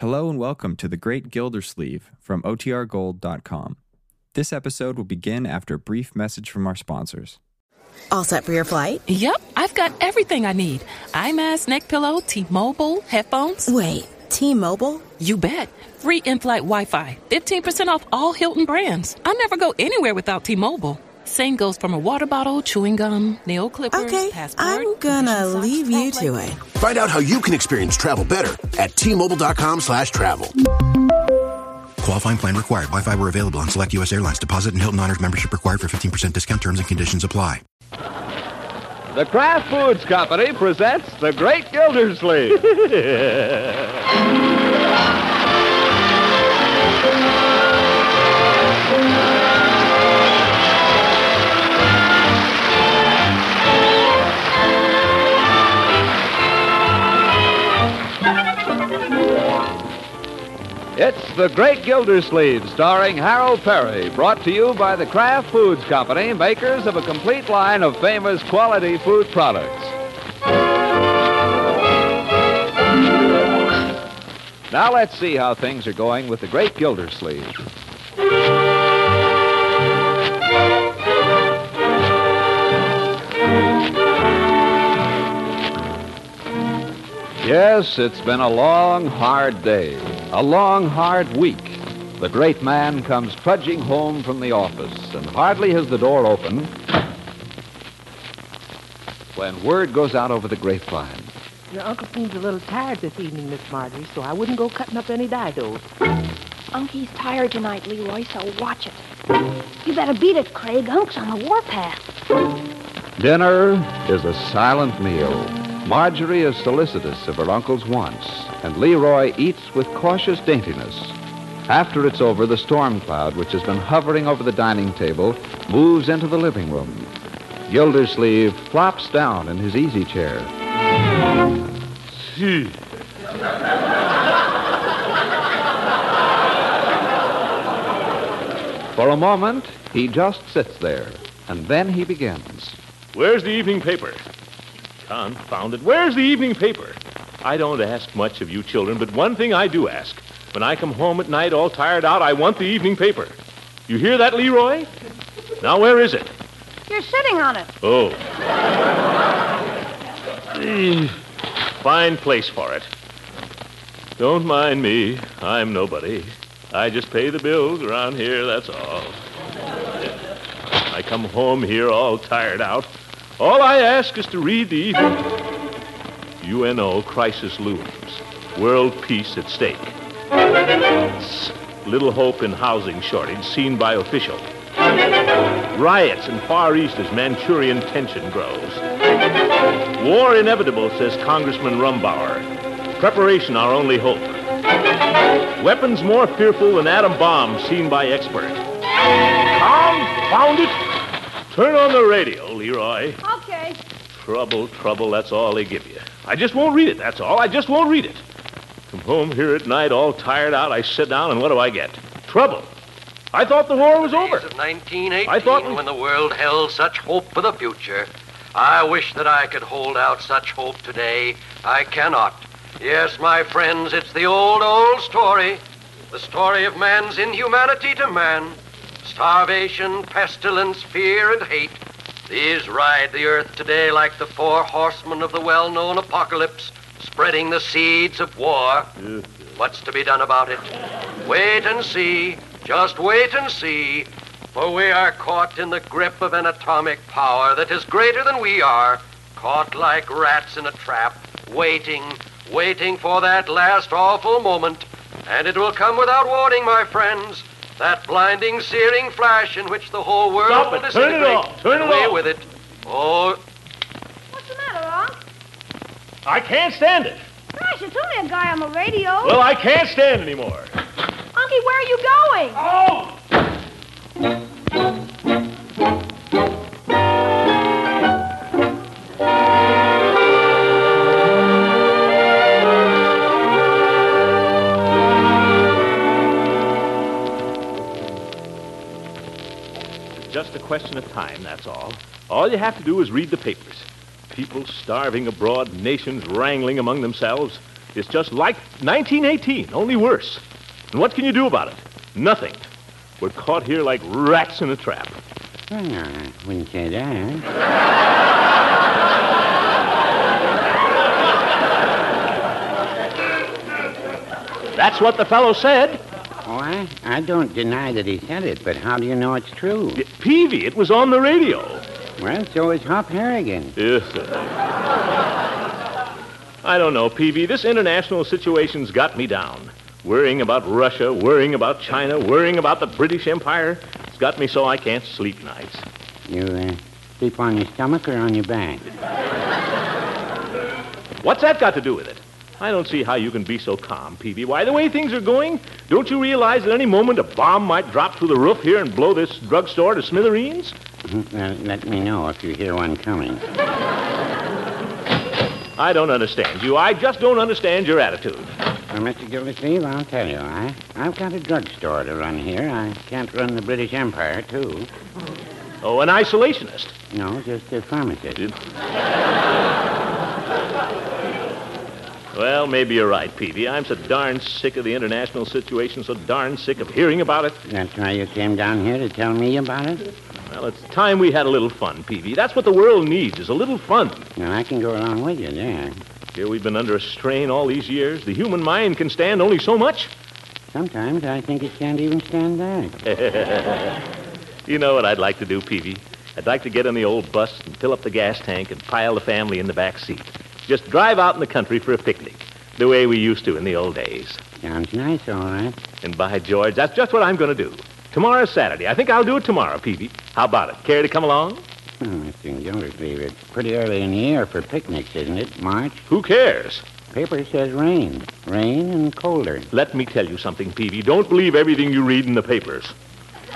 Hello and welcome to The Great Gildersleeve from OTRGold.com. This episode will begin after a brief message from our sponsors. All set for your flight? Yep, I've got everything I need. Eye mask, neck pillow, T-Mobile, headphones. Wait, T-Mobile? You bet. Free in-flight Wi-Fi. 15% off all Hilton brands. I never go anywhere without T-Mobile. Same goes from a water bottle, chewing gum, nail clippers, Okay, passport. I'm gonna socks, leave you to it. Find out how you can experience travel better at T-Mobile.com slash travel. Qualifying plan required. Wi-Fi were available on select U.S. airlines. Deposit and Hilton Honors membership required for 15% discount. Terms and conditions apply. The Kraft Foods Company presents The Great Gildersleeve. It's The Great Gildersleeve, starring Harold Peary, brought to you by the Kraft Foods Company, makers of a complete line of famous quality food products. Now let's see how things are going with The Great Gildersleeve. Yes, it's been a long, hard day, a long, hard week. The great man comes trudging home from the office, and hardly has the door open when word goes out over the grapevine. Your uncle seems a little tired this evening, Miss Marjorie, so I wouldn't go cutting up any didos. Unkie's tired tonight, Leroy, so watch it. You better beat it, Craig. Unk's on the warpath. Dinner is a silent meal. Marjorie is solicitous of her uncle's wants, and Leroy eats with cautious daintiness. After it's over, the storm cloud, which has been hovering over the dining table, moves into the living room. Gildersleeve flops down in his easy chair. For a moment, he just sits there, and then he begins. Where's the evening paper? Confound it. Where's the evening paper? I don't ask much of you children, but one thing I do ask. When I come home at night all tired out, I want the evening paper. You hear that, Leroy? Now, where is it? You're sitting on it. Oh. Fine place for it. Don't mind me. I'm nobody. I just pay the bills around here, that's all. I come home here all tired out. All I ask is to read the. UNO crisis looms. World peace at stake. Little hope in housing shortage seen by official. Riots in Far East as Manchurian tension grows. War inevitable, says Congressman Rumbauer. Preparation our only hope. Weapons more fearful than atom bombs seen by expert. Confound it! Turn on the radio, Leroy. Okay. Trouble, trouble, that's all they give you. I just won't read it, that's all. I just won't read it. Come home here at night all tired out, I sit down, and what do I get? Trouble. I thought the war was over. Days of 1918, I thought we- when the world held such hope for the future. I wish that I could hold out such hope today. I cannot. Yes, my friends, it's the old, old story. The story of man's inhumanity to man. Starvation, pestilence, fear, and hate. These ride the earth today like the four horsemen of the well-known apocalypse, spreading the seeds of war. What's to be done about it? Wait and see. Just wait and see. For we are caught in the grip of an atomic power that is greater than we are. Caught like rats in a trap, waiting, waiting for that last awful moment. And it will come without warning, my friends. That blinding, searing flash in which the whole world Stop will it. Turn it off. Turn and it away off. with it. Oh, What's the matter, Unc? I can't stand it. Gosh, it's only a guy on the radio. Well, I can't stand anymore. Unky, where are you going? Oh! Question of time, that's all. All you have to do is read the papers. People starving abroad, nations wrangling among themselves. It's just like 1918, only worse. And what can you do about it? Nothing. We're caught here like rats in a trap. Well, no, I wouldn't say that. That's what the fellow said. Oh, I, I don't deny that he said it, but how do you know it's true? Peavy, it was on the radio. Well, so is Hop Harrigan. Yes, sir. I don't know, Peavy. This international situation's got me down. Worrying about Russia, worrying about China, worrying about the British Empire. It's got me so I can't sleep nights. You uh, sleep on your stomach or on your back? What's that got to do with it? I don't see how you can be so calm, Peavy. Why, the way things are going, don't you realize that any moment a bomb might drop through the roof here and blow this drugstore to smithereens? Mm-hmm. Well, let me know if you hear one coming. I don't understand you. I just don't understand your attitude. Well, Mr. Gildersleeve, I'll tell you. I, I've got a drugstore to run here. I can't run the British Empire, too. Oh, an isolationist. No, just a pharmacist. Well, maybe you're right, Peavy. I'm so darn sick of the international situation, so darn sick of hearing about it. That's why you came down here to tell me about it? Well, it's time we had a little fun, Peavy. That's what the world needs, is a little fun. Now, I can go along with you there. Here we've been under a strain all these years. The human mind can stand only so much. Sometimes I think it can't even stand that. you know what I'd like to do, Peavy? I'd like to get in the old bus and fill up the gas tank and pile the family in the back seat. Just drive out in the country for a picnic, the way we used to in the old days. Sounds nice, all right. And by George, that's just what I'm going to do. Tomorrow's Saturday. I think I'll do it tomorrow, Peavy. How about it? Care to come along? Oh, Mr. Gildersleeve, it's pretty early in the year for picnics, isn't it? March? Who cares? Paper says rain. Rain and colder. Let me tell you something, Peavy. Don't believe everything you read in the papers.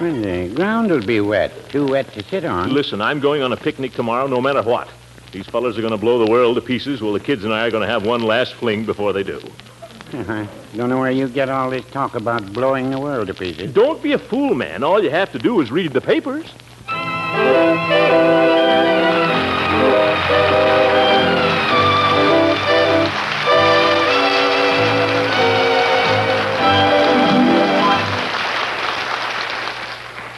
Well, the ground will be wet. Too wet to sit on. Listen, I'm going on a picnic tomorrow no matter what. These fellas are going to blow the world to pieces. Well, the kids and I are going to have one last fling before they do. I don't know where you get all this talk about blowing the world to pieces. Don't be a fool, man. All you have to do is read the papers.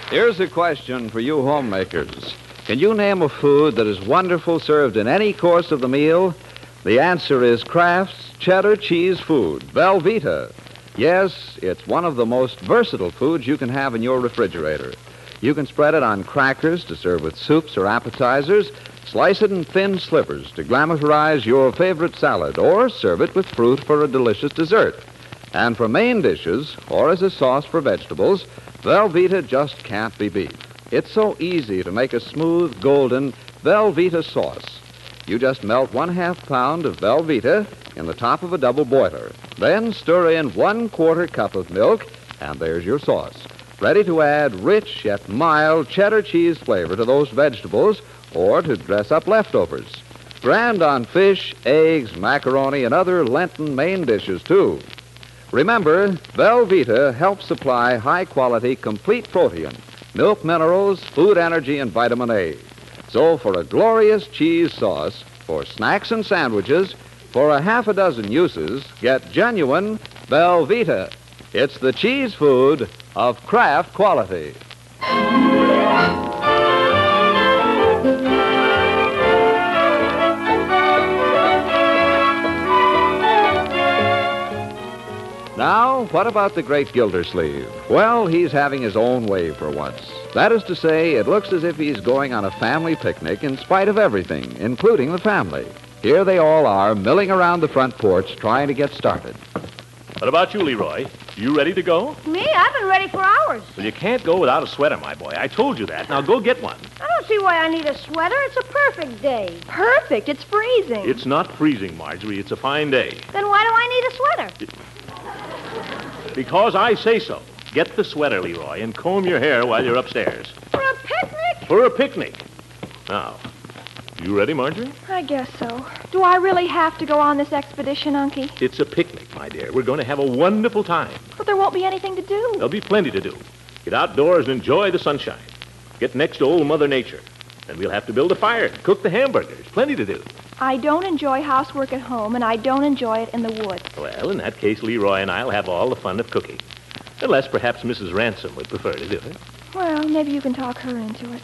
Here's a question for you homemakers. Can you name a food that is wonderful served in any course of the meal? The answer is Kraft's cheddar cheese food, Velveeta. Yes, it's one of the most versatile foods you can have in your refrigerator. You can spread it on crackers to serve with soups or appetizers, slice it in thin slivers to glamorize your favorite salad, or serve it with fruit for a delicious dessert. And for main dishes, or as a sauce for vegetables, Velveeta just can't be beat. It's so easy to make a smooth, golden Velveeta sauce. You just melt one half pound of Velveeta in the top of a double boiler. Then stir in one quarter cup of milk, and there's your sauce. Ready to add rich yet mild cheddar cheese flavor to those vegetables or to dress up leftovers. Grand on fish, eggs, macaroni, and other Lenten main dishes, too. Remember, Velveeta helps supply high quality, complete protein, milk minerals, food energy, and vitamin A. So, for a glorious cheese sauce, for snacks and sandwiches, for a half a dozen uses, get genuine Velveeta. It's the cheese food of Kraft quality. Now, what about the great Gildersleeve? Well, he's having his own way for once. That is to say, it looks as if he's going on a family picnic in spite of everything, including the family. Here they all are, milling around the front porch, trying to get started. What about you, Leroy? You ready to go? Me? I've been ready for hours. Well, you can't go without a sweater, my boy. I told you that. Now go get one. I don't see why I need a sweater. It's a perfect day. Perfect? It's freezing. It's not freezing, Marjorie. It's a fine day. Then why do I need a sweater? Because I say so. Get the sweater, Leroy, and comb your hair while you're upstairs. For a picnic? For a picnic. Now, you ready, Marjorie? I guess so. Do I really have to go on this expedition, Unky? It's a picnic, my dear. We're going to have a wonderful time. But there won't be anything to do. There'll be plenty to do. Get outdoors and enjoy the sunshine. Get next to old Mother Nature. Then we'll have to build a fire and cook the hamburgers. Plenty to do. I don't enjoy housework at home, and I don't enjoy it in the woods. Well, in that case, Leroy and I'll have all the fun of cooking. Unless perhaps Mrs. Ransom would prefer to do it. Well, maybe you can talk her into it.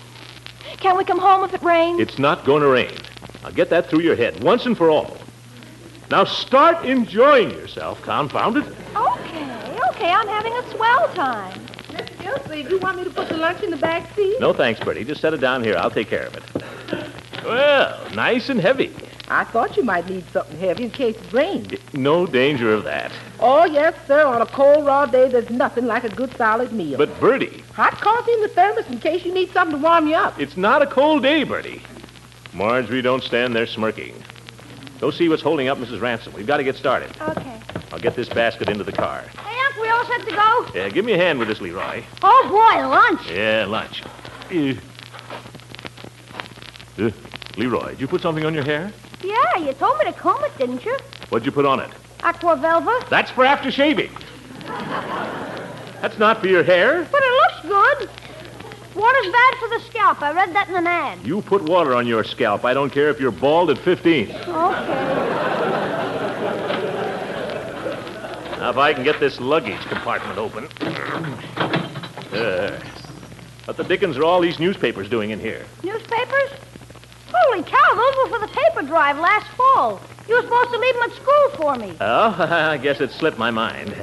Can we come home if it rains? It's not going to rain. I'll get that through your head once and for all. Now start enjoying yourself, confound it. Okay, okay, I'm having a swell time. Miss Gilsey, do you want me to put the lunch in the back seat? No thanks, Birdie. Just set it down here. I'll take care of it. Well, nice and heavy. I thought you might need something heavy in case it rains. No danger of that. Oh, yes, sir. On a cold, raw day, there's nothing like a good, solid meal. But, Birdie, Hot coffee in the thermos in case you need something to warm you up. it's not a cold day, Birdie. Marjorie, don't stand there smirking. Go see what's holding up Mrs. Ransom. We've got to get started. Okay. I'll get this basket into the car. Hey, Unc, we all set to go? Yeah, give me a hand with this, Leroy. Oh, boy, lunch. Yeah, lunch. Uh, uh, Leroy, did you put something on your hair? Yeah, you told me to comb it, didn't you? What'd you put on it? Aqua Velva. That's for after shaving. That's not for your hair. But it looks good. Water's bad for the scalp. I read that in an ad. You put water on your scalp. I don't care if you're bald at 15. Okay. Now, if I can get this luggage compartment open. Uh, what the dickens are all these newspapers doing in here? Newspapers? Holy cow, those were for the paper drive last fall. You were supposed to leave them at school for me. Oh, I guess it slipped my mind.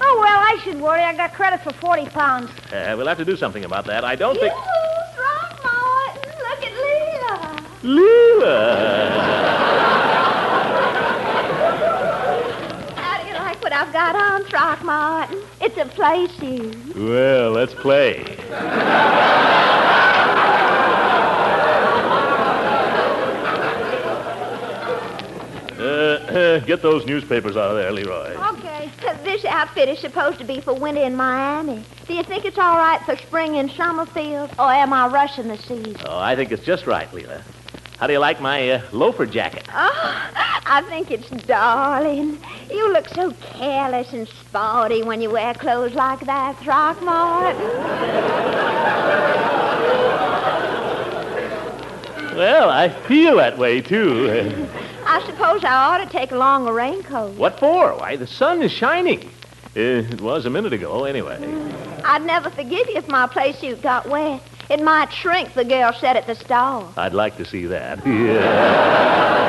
Oh, well, I should worry. I got credit for 40 pounds. Uh, we'll have to do something about that. I don't think. Throckmorton, look at Leela. Leela! How do you like what I've got on, Throckmorton? It's a play suit. Well, let's play. Uh, uh, get those newspapers out of there, Leroy. Okay. This outfit is supposed to be for winter in Miami. Do you think it's all right for spring in Summerfield, or am I rushing the season? Oh, I think it's just right, Leela. How do you like my uh, loafer jacket? Oh, I think it's darling. You look so careless and sporty when you wear clothes like that, Throckmorton. Well, I feel that way, too. I suppose I ought to take along a raincoat. what for? Why, the sun is shining. Uh, it was a minute ago, anyway. I'd never forgive you if my play suit got wet. It might shrink, the girl said at the store. I'd like to see that.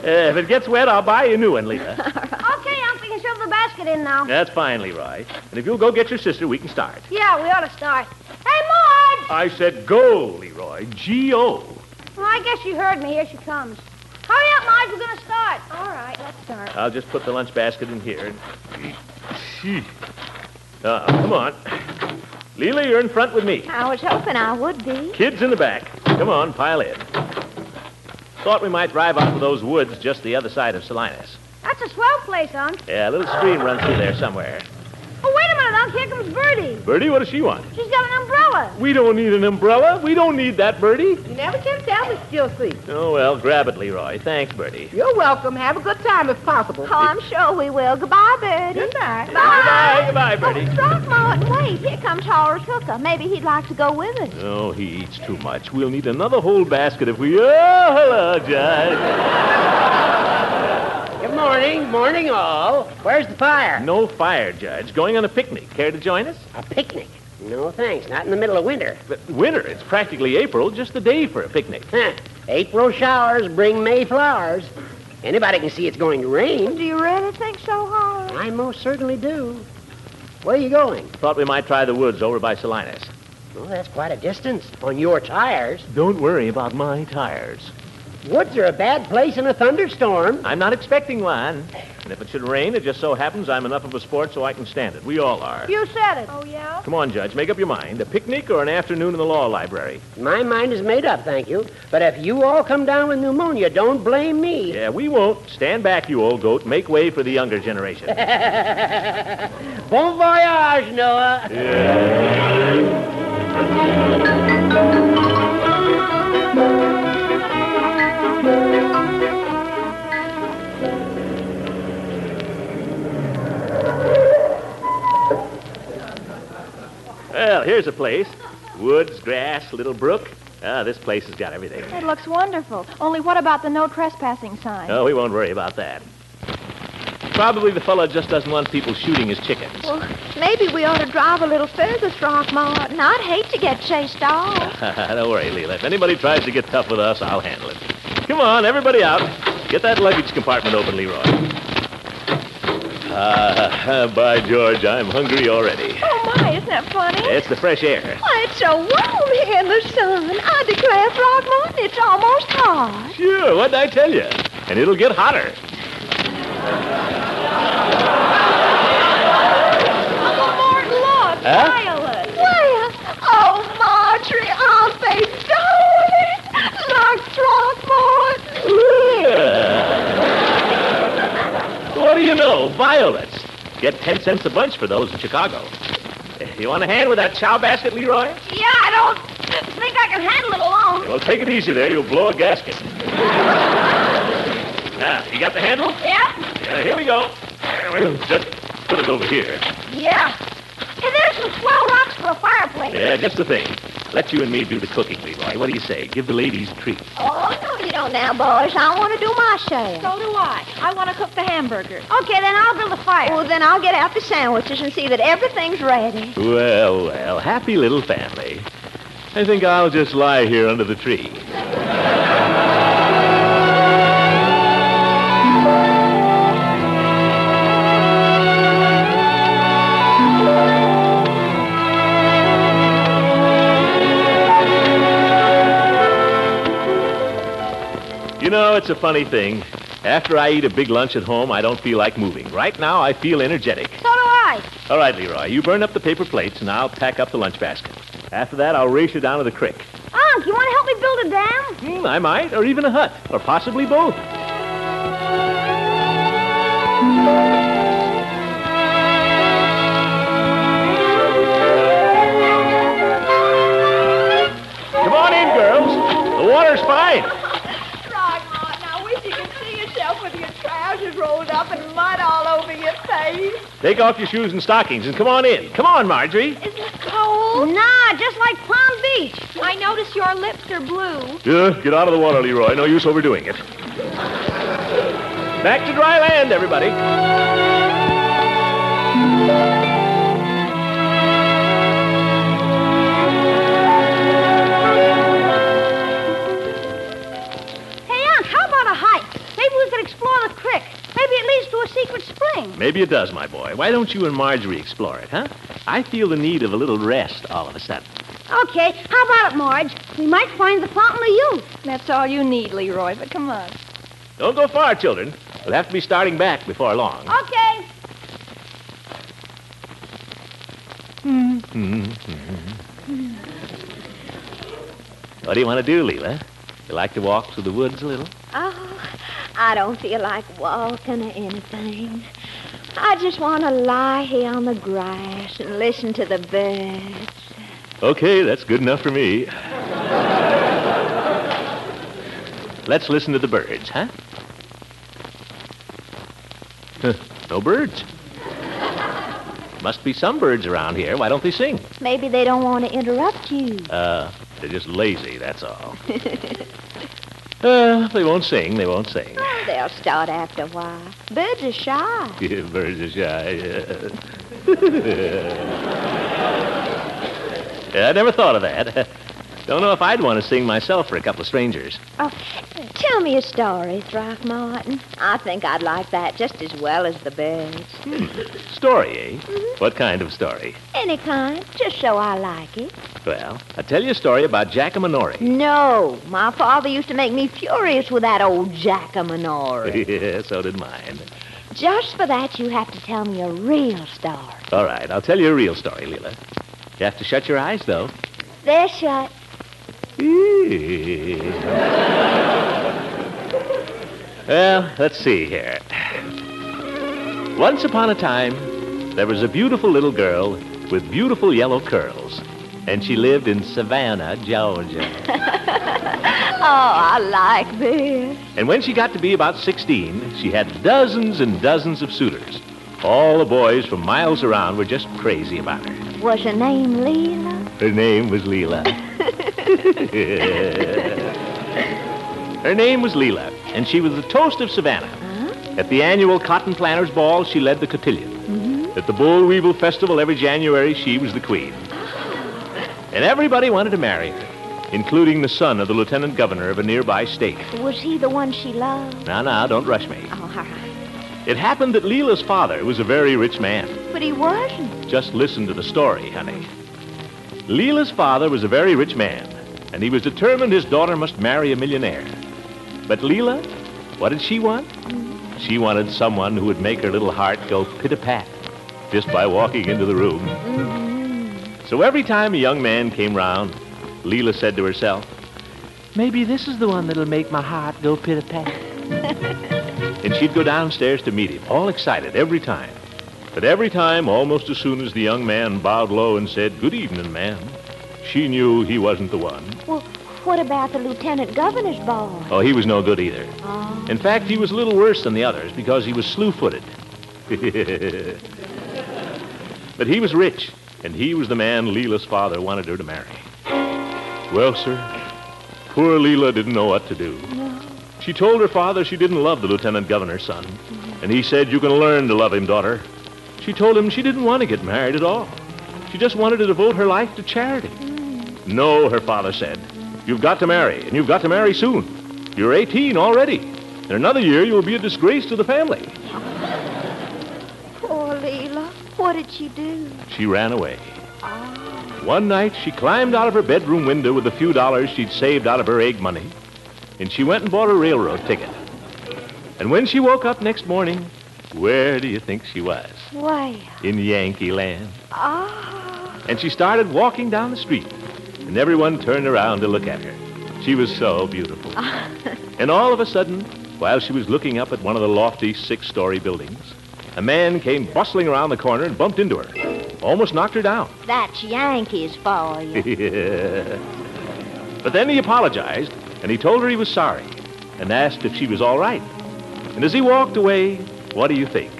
Uh, if it gets wet, I'll buy you a new one, Leela. okay, Unc, we can shove the basket in now. That's fine, Leroy. And if you'll go get your sister, we can start. Yeah, we ought to start. Hey, Marge! I said go, Leroy. G-O. Well, I guess you heard me. Here she comes. Hurry up, Marge. We're going to start. All right, let's start. I'll just put the lunch basket in here. Gee. Uh, come on. Leela, you're in front with me. I was hoping I would be. Kids in the back. Come on, pile in. Thought we might drive out to those woods just the other side of Salinas. That's a swell place, Unc. Yeah, a little stream runs through there somewhere. Oh, wait a minute, Unc. Here comes Birdie. Birdie, what does she want? She's got an umbrella. We don't need an umbrella. We don't need that, Birdie. You never can tell, Miss Gilsey. Oh, well, grab it, Leroy. Thanks, Birdie. You're welcome. Have a good time if possible. Oh, I'm sure we will. Goodbye, Birdie. Good night. Goodbye, goodbye, oh, Birdie. Oh, Throckmorton, wait. Here comes Horace Hooker. Maybe he'd like to go with us. Oh, he eats too much. We'll need another whole basket if we. Oh, hello, Judge. Good morning, morning all. Where's the fire? No fire, Judge. Going on a picnic. Care to join us? A picnic? No, thanks. Not in the middle of winter. But winter. It's practically April. Just the day for a picnic. Huh. April showers bring May flowers. Anybody can see it's going to rain. Do you really think so, Horace? I most certainly do. Where are you going? Thought we might try the woods over by Salinas. Well, that's quite a distance on your tires. Don't worry about my tires. Woods are a bad place in a thunderstorm. I'm not expecting one. And if it should rain, it just so happens I'm enough of a sport so I can stand it. We all are. You said it. Oh, yeah? Come on, Judge. Make up your mind. A picnic or an afternoon in the law library? My mind is made up, thank you. But if you all come down with pneumonia, don't blame me. Yeah, we won't. Stand back, you old goat. Make way for the younger generation. bon voyage, Noah. Well, here's a place. Woods, grass, little brook. Ah, this place has got everything. It looks wonderful. Only what about the no trespassing sign? Oh, we won't worry about that. Probably the fellow just doesn't want people shooting his chickens. Well, maybe we ought to drive a little further, Throckmorton. I'd hate to get chased off. Don't worry, Leela. If anybody tries to get tough with us, I'll handle it. Come on, everybody out. Get that luggage compartment open, Leroy. Ah, by George, I'm hungry already. Isn't that funny? It's the fresh air. Why, it's so warm here in the sun. I declare, Throckmorton, it's almost hot. Sure, what'd I tell you? And it'll get hotter. Uncle Mort, look. Huh? Violet. Where? Oh, Marjorie, aren't they darling? Look, Throckmorton. What do you know? Violets. Get ten cents a bunch for those in Chicago. You want a hand with that chow basket, Leroy? Yeah, I don't think I can handle it alone. Well, take it easy there. You'll blow a gasket. Now, you got the handle? Yeah? Uh, here we go. We'll just put it over here. Yeah. And there's some swell rocks for a fireplace. Yeah, just the thing. Let you and me do the cooking, Leroy. What do you say? Give the ladies a treat. Oh, no, you now, boys. I want to do my share. So do I. I want to cook the hamburgers. Okay, then I'll build a fire. Well, then I'll get out the sandwiches and see that everything's ready. Well, well, happy little family. I think I'll just lie here under the tree. You know, it's a funny thing. After I eat a big lunch at home, I don't feel like moving. Right now, I feel energetic. So do I. All right, Leroy, you burn up the paper plates, and I'll pack up the lunch basket. After that, I'll race you down to the creek. Unc, you want to help me build a dam? Hmm, I might, or even a hut, or possibly both. Take off your shoes and stockings and come on in. Come on, Marjorie. Isn't it cold? Nah, just like Palm Beach. I notice your lips are blue. Yeah, get out of the water, Leroy. No use overdoing it. Back to dry land, everybody. Secret. Maybe it does, my boy. Why don't you and Marjorie explore it, huh? I feel the need of a little rest all of a sudden. Okay, how about it, Marge? We might find the fountain of youth. That's all you need, Leroy, but come on. Don't go far, children. We'll have to be starting back before long. Okay. What do you want to do, Leela? You like to walk through the woods a little? Oh, I don't feel like walking or anything. I just want to lie here on the grass and listen to the birds. Okay, that's good enough for me. Let's listen to the birds, huh? Huh, no birds. Must be some birds around here. Why don't they sing? Maybe they don't want to interrupt you. Uh, they're just lazy, that's all. Uh, they won't sing, they won't sing. Oh, they'll start after a while. Birds are shy. Yeah, birds are shy. yeah, I never thought of that. Don't know if I'd want to sing myself for a couple of strangers. Oh, tell me a story, Throckmorton. I think I'd like that just as well as the birds. Story, eh? What kind of story? Any kind, just so I like it. Well, I'll tell you a story about Jackamanori. No, my father used to make me furious with that old Jackamanori. yeah, so did mine. Just for that, you have to tell me a real story. All right, I'll tell you a real story, Leela. You have to shut your eyes, though. They're shut. Well, let's see here. Once upon a time, there was a beautiful little girl with beautiful yellow curls, and she lived in Savannah, Georgia. Oh, I like this. And when she got to be about 16, she had dozens and dozens of suitors. All the boys from miles around were just crazy about her. Was her name Leela? Her name was Leela. Her name was Leela, and she was the toast of Savannah. At the annual Cotton Planters Ball, she led the cotillion. Mm-hmm. At the Boll Weevil Festival every January, she was the queen. Ah. And everybody wanted to marry her, including the son of the lieutenant governor of a nearby state. Was he the one she loved? Now, now, don't rush me. Oh, all right. It happened that Leela's father was a very rich man. But he wasn't. Just listen to the story, honey. Leela's father was a very rich man, and he was determined his daughter must marry a millionaire. But Leela, what did she want? She wanted someone who would make her little heart go pit-a-pat just by walking into the room. So every time a young man came round, Leela said to herself, Maybe this is the one that'll make my heart go pit-a-pat. and she'd go downstairs to meet him, all excited every time. But every time, almost as soon as the young man bowed low and said, Good evening, ma'am, she knew he wasn't the one. Well, what about the lieutenant governor's boy? Oh, he was no good either. Oh. In fact, he was a little worse than the others because he was slew-footed. but he was rich, and he was the man Leela's father wanted her to marry. Well, sir, poor Leela didn't know what to do. She told her father she didn't love the lieutenant governor's son, and he said, You can learn to love him, daughter. She told him she didn't want to get married at all. She just wanted to devote her life to charity. No, her father said. You've got to marry, and you've got to marry soon. You're 18 already. In another year, you'll be a disgrace to the family. Poor Leela. What did she do? She ran away. One night, she climbed out of her bedroom window with a few dollars she'd saved out of her egg money, and she went and bought a railroad ticket. And when she woke up next morning, where do you think she was? Why? In Yankee Land. Ah. And she started walking down the street, and everyone turned around to look at her. She was so beautiful. And all of a sudden, while she was looking up at one of the lofty six-story buildings, a man came bustling around the corner and bumped into her. Almost knocked her down. That's Yankees for you. but then he apologized, and he told her he was sorry, and asked if she was all right. And as he walked away, what do you think?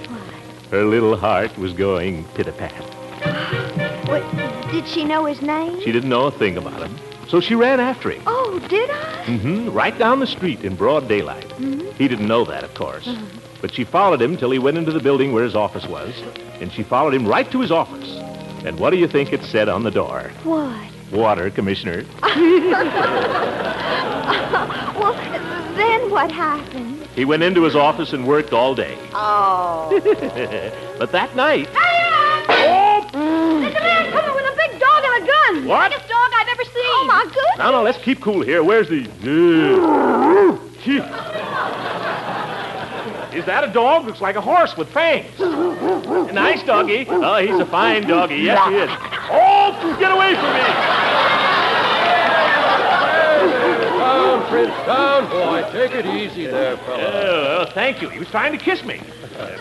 Her little heart was going pit-a-pat. What, did she know his name? She didn't know a thing about him, so she ran after him. Oh, did I? Mm-hmm. Right down the street in broad daylight. Mm-hmm. He didn't know that, of course. But she followed him till he went into the building where his office was, and she followed him right to his office. And what do you think it said on the door? What? Water, Commissioner. well, then what happened? He went into his office and worked all day. Oh. but that night, oh! There's a man coming with a big dog and a gun. What? Biggest dog I've ever seen. Oh, my goodness. now, now, let's keep cool here. Where's the... Is that a dog? Looks like a horse with fangs. Nice doggy. Oh, he's a fine doggy. Yes, he is. Oh, get away from me. Down, Prince, down, boy. Take it easy there, fella. Oh, well, thank you. He was trying to kiss me. Uh,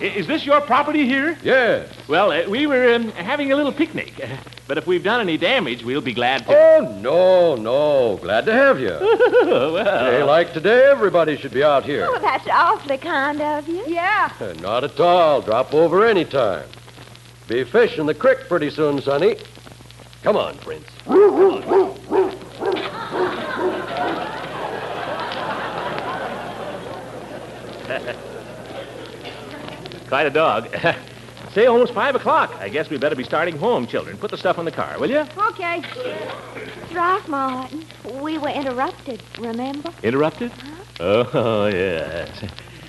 is this your property here? Yes. Well, uh, we were um, having a little picnic. Uh, but if we've done any damage, we'll be glad to. Oh, no, no. Glad to have you. well. Day like today, everybody should be out here. Oh, that's awfully kind of you. Yeah. Uh, Not at all. Drop over any time. Be fishing the creek pretty soon, Sonny. Come on, Prince. Quite a dog. Say, almost five o'clock. I guess we better be starting home, children. Put the stuff in the car, will you? Okay. Throckmorton, we were interrupted, remember? Interrupted? Oh, yes.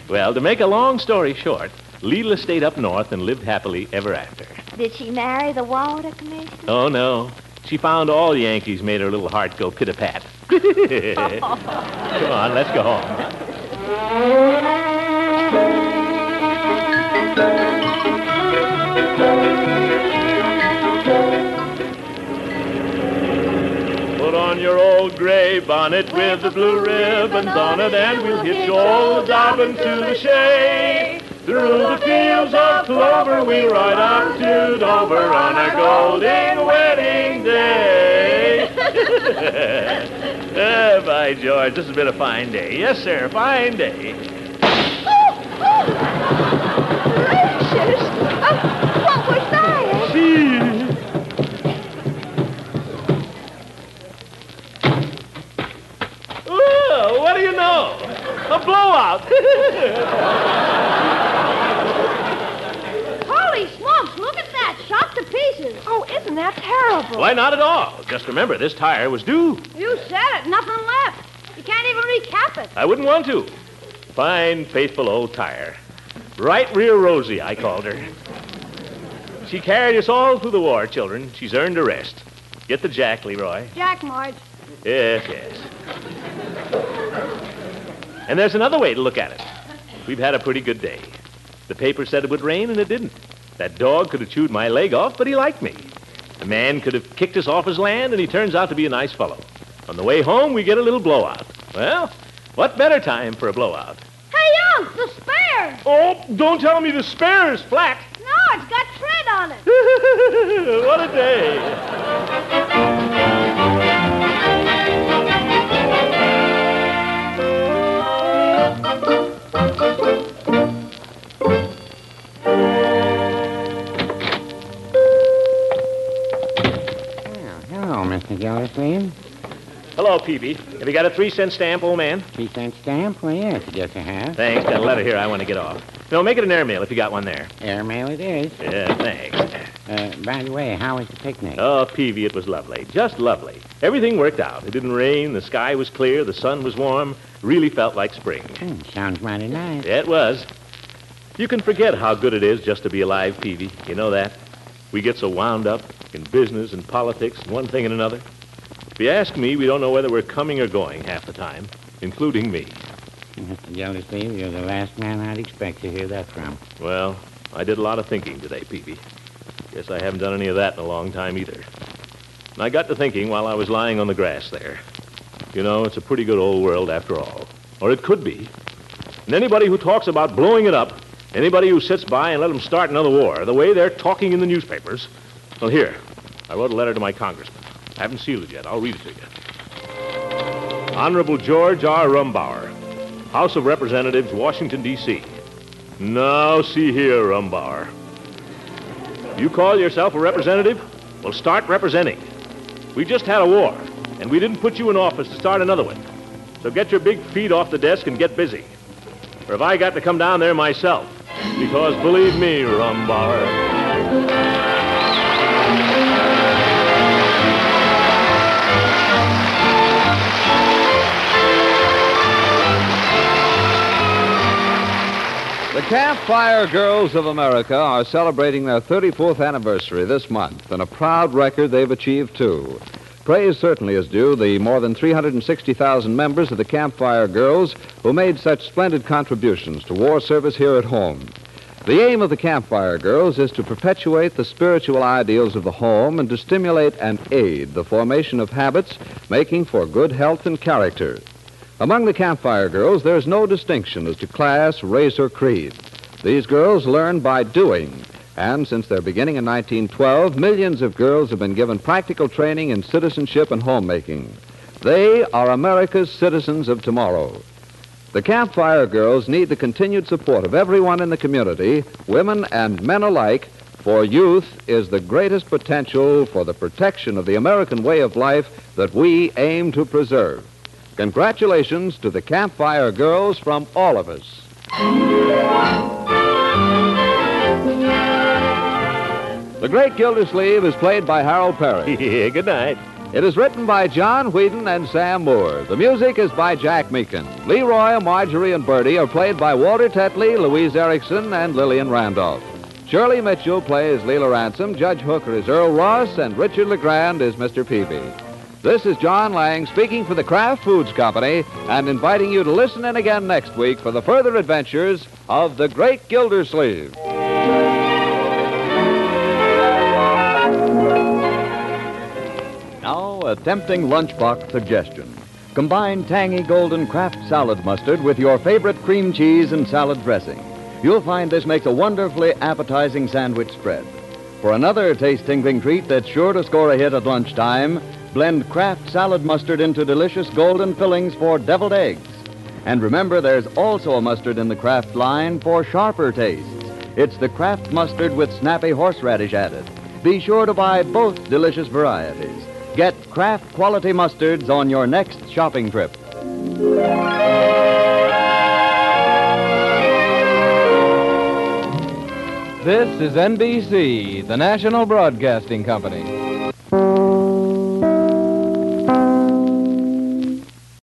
Well, to make a long story short, Leela stayed up north and lived happily ever after. Did she marry the water commissioner? Oh, no. She found all Yankees made her little heart go pit-a-pat. Come on, let's go home. Put on your old gray bonnet with the blue ribbons on it, and we'll hitch old Dobbin to the shade. Through the fields of clover, we ride up to Dover on a golden wedding day. Ah, by George, this has been a fine day. Yes, sir, fine day. Oh, what was that? Oh, what do you know? A blowout. Holy smokes, look at that. Shot to pieces. Oh, isn't that terrible? Why, not at all. Just remember, this tire was due. You said it. Nothing left. You can't even recap it. I wouldn't want to. Fine, faithful old tire. Right rear Rosie, I called her. She carried us all through the war, children. She's earned a rest. Get the jack, Leroy. Jack, Marge. Yes, yes. And there's another way to look at it. We've had a pretty good day. The paper said it would rain, and it didn't. That dog could have chewed my leg off, but he liked me. The man could have kicked us off his land, and he turns out to be a nice fellow. On the way home, we get a little blowout. Well, what better time for a blowout? Hey, spare. Oh, don't tell me the spare is flat. No, it's got tread on it. what a day. Hello, Mr. Gildersleeve. Hello, Peavy. Have you got a three cent stamp, old man? Three cent stamp? Well, yes, yes, I have. Thanks. Got a letter here I want to get off. No, make it an airmail if you got one there. Airmail it is. Yeah, thanks. Uh, by the way, how was the picnic? Oh, Peavy, it was lovely. Just lovely. Everything worked out. It didn't rain, the sky was clear, the sun was warm. Really felt like spring. Hmm, sounds mighty nice. Yeah, it was. You can forget how good it is just to be alive, Peavy. You know that? We get so wound up in business and politics, and one thing and another. If you ask me, we don't know whether we're coming or going half the time, including me. Mr. Gildersleeve, you're the last man I'd expect to hear that from. Well, I did a lot of thinking today, Peavy. Guess I haven't done any of that in a long time either. And I got to thinking while I was lying on the grass there. You know, it's a pretty good old world after all. Or it could be. And anybody who talks about blowing it up, anybody who sits by and let them start another war, the way they're talking in the newspapers. Well, here, I wrote a letter to my congressman. I haven't sealed it yet. I'll read it to you. Honorable George R. Rumbauer, House of Representatives, Washington, D.C. Now, see here, Rumbauer. You call yourself a representative? Well, start representing. We just had a war, and we didn't put you in office to start another one. So get your big feet off the desk and get busy. Or have I got to come down there myself? Because believe me, Rumbauer. The Campfire Girls of America are celebrating their 34th anniversary this month, and a proud record they've achieved, too. Praise certainly is due the more than 360,000 members of the Campfire Girls who made such splendid contributions to war service here at home. The aim of the Campfire Girls is to perpetuate the spiritual ideals of the home and to stimulate and aid the formation of habits making for good health and character. Among the Campfire Girls, there's no distinction as to class, race, or creed. These girls learn by doing, and since their beginning in 1912, millions of girls have been given practical training in citizenship and homemaking. They are America's citizens of tomorrow. The Campfire Girls need the continued support of everyone in the community, women and men alike, for youth is the greatest potential for the protection of the American way of life that we aim to preserve. Congratulations to the Campfire Girls from all of us. The Great Gildersleeve is played by Harold Peary. Yeah, good night. It is written by John Whedon and Sam Moore. The music is by Jack Meakin. Leroy, Marjorie, and Birdie are played by Walter Tetley, Louise Erickson, and Lillian Randolph. Shirley Mitchell plays Leela Ransom, Judge Hooker is Earl Ross, and Richard LeGrand is Mr. Peavy. This is John Lang speaking for the Kraft Foods Company and inviting you to listen in again next week for the further adventures of the Great Gildersleeve. Now, a tempting lunchbox suggestion. Combine tangy golden Kraft salad mustard with your favorite cream cheese and salad dressing. You'll find this makes a wonderfully appetizing sandwich spread. For another taste-tingling treat that's sure to score a hit at lunchtime, blend Kraft salad mustard into delicious golden fillings for deviled eggs. And remember, there's also a mustard in the Kraft line for sharper tastes. It's the Kraft mustard with snappy horseradish added. Be sure to buy both delicious varieties. Get Kraft quality mustards on your next shopping trip. This is NBC, the national broadcasting company.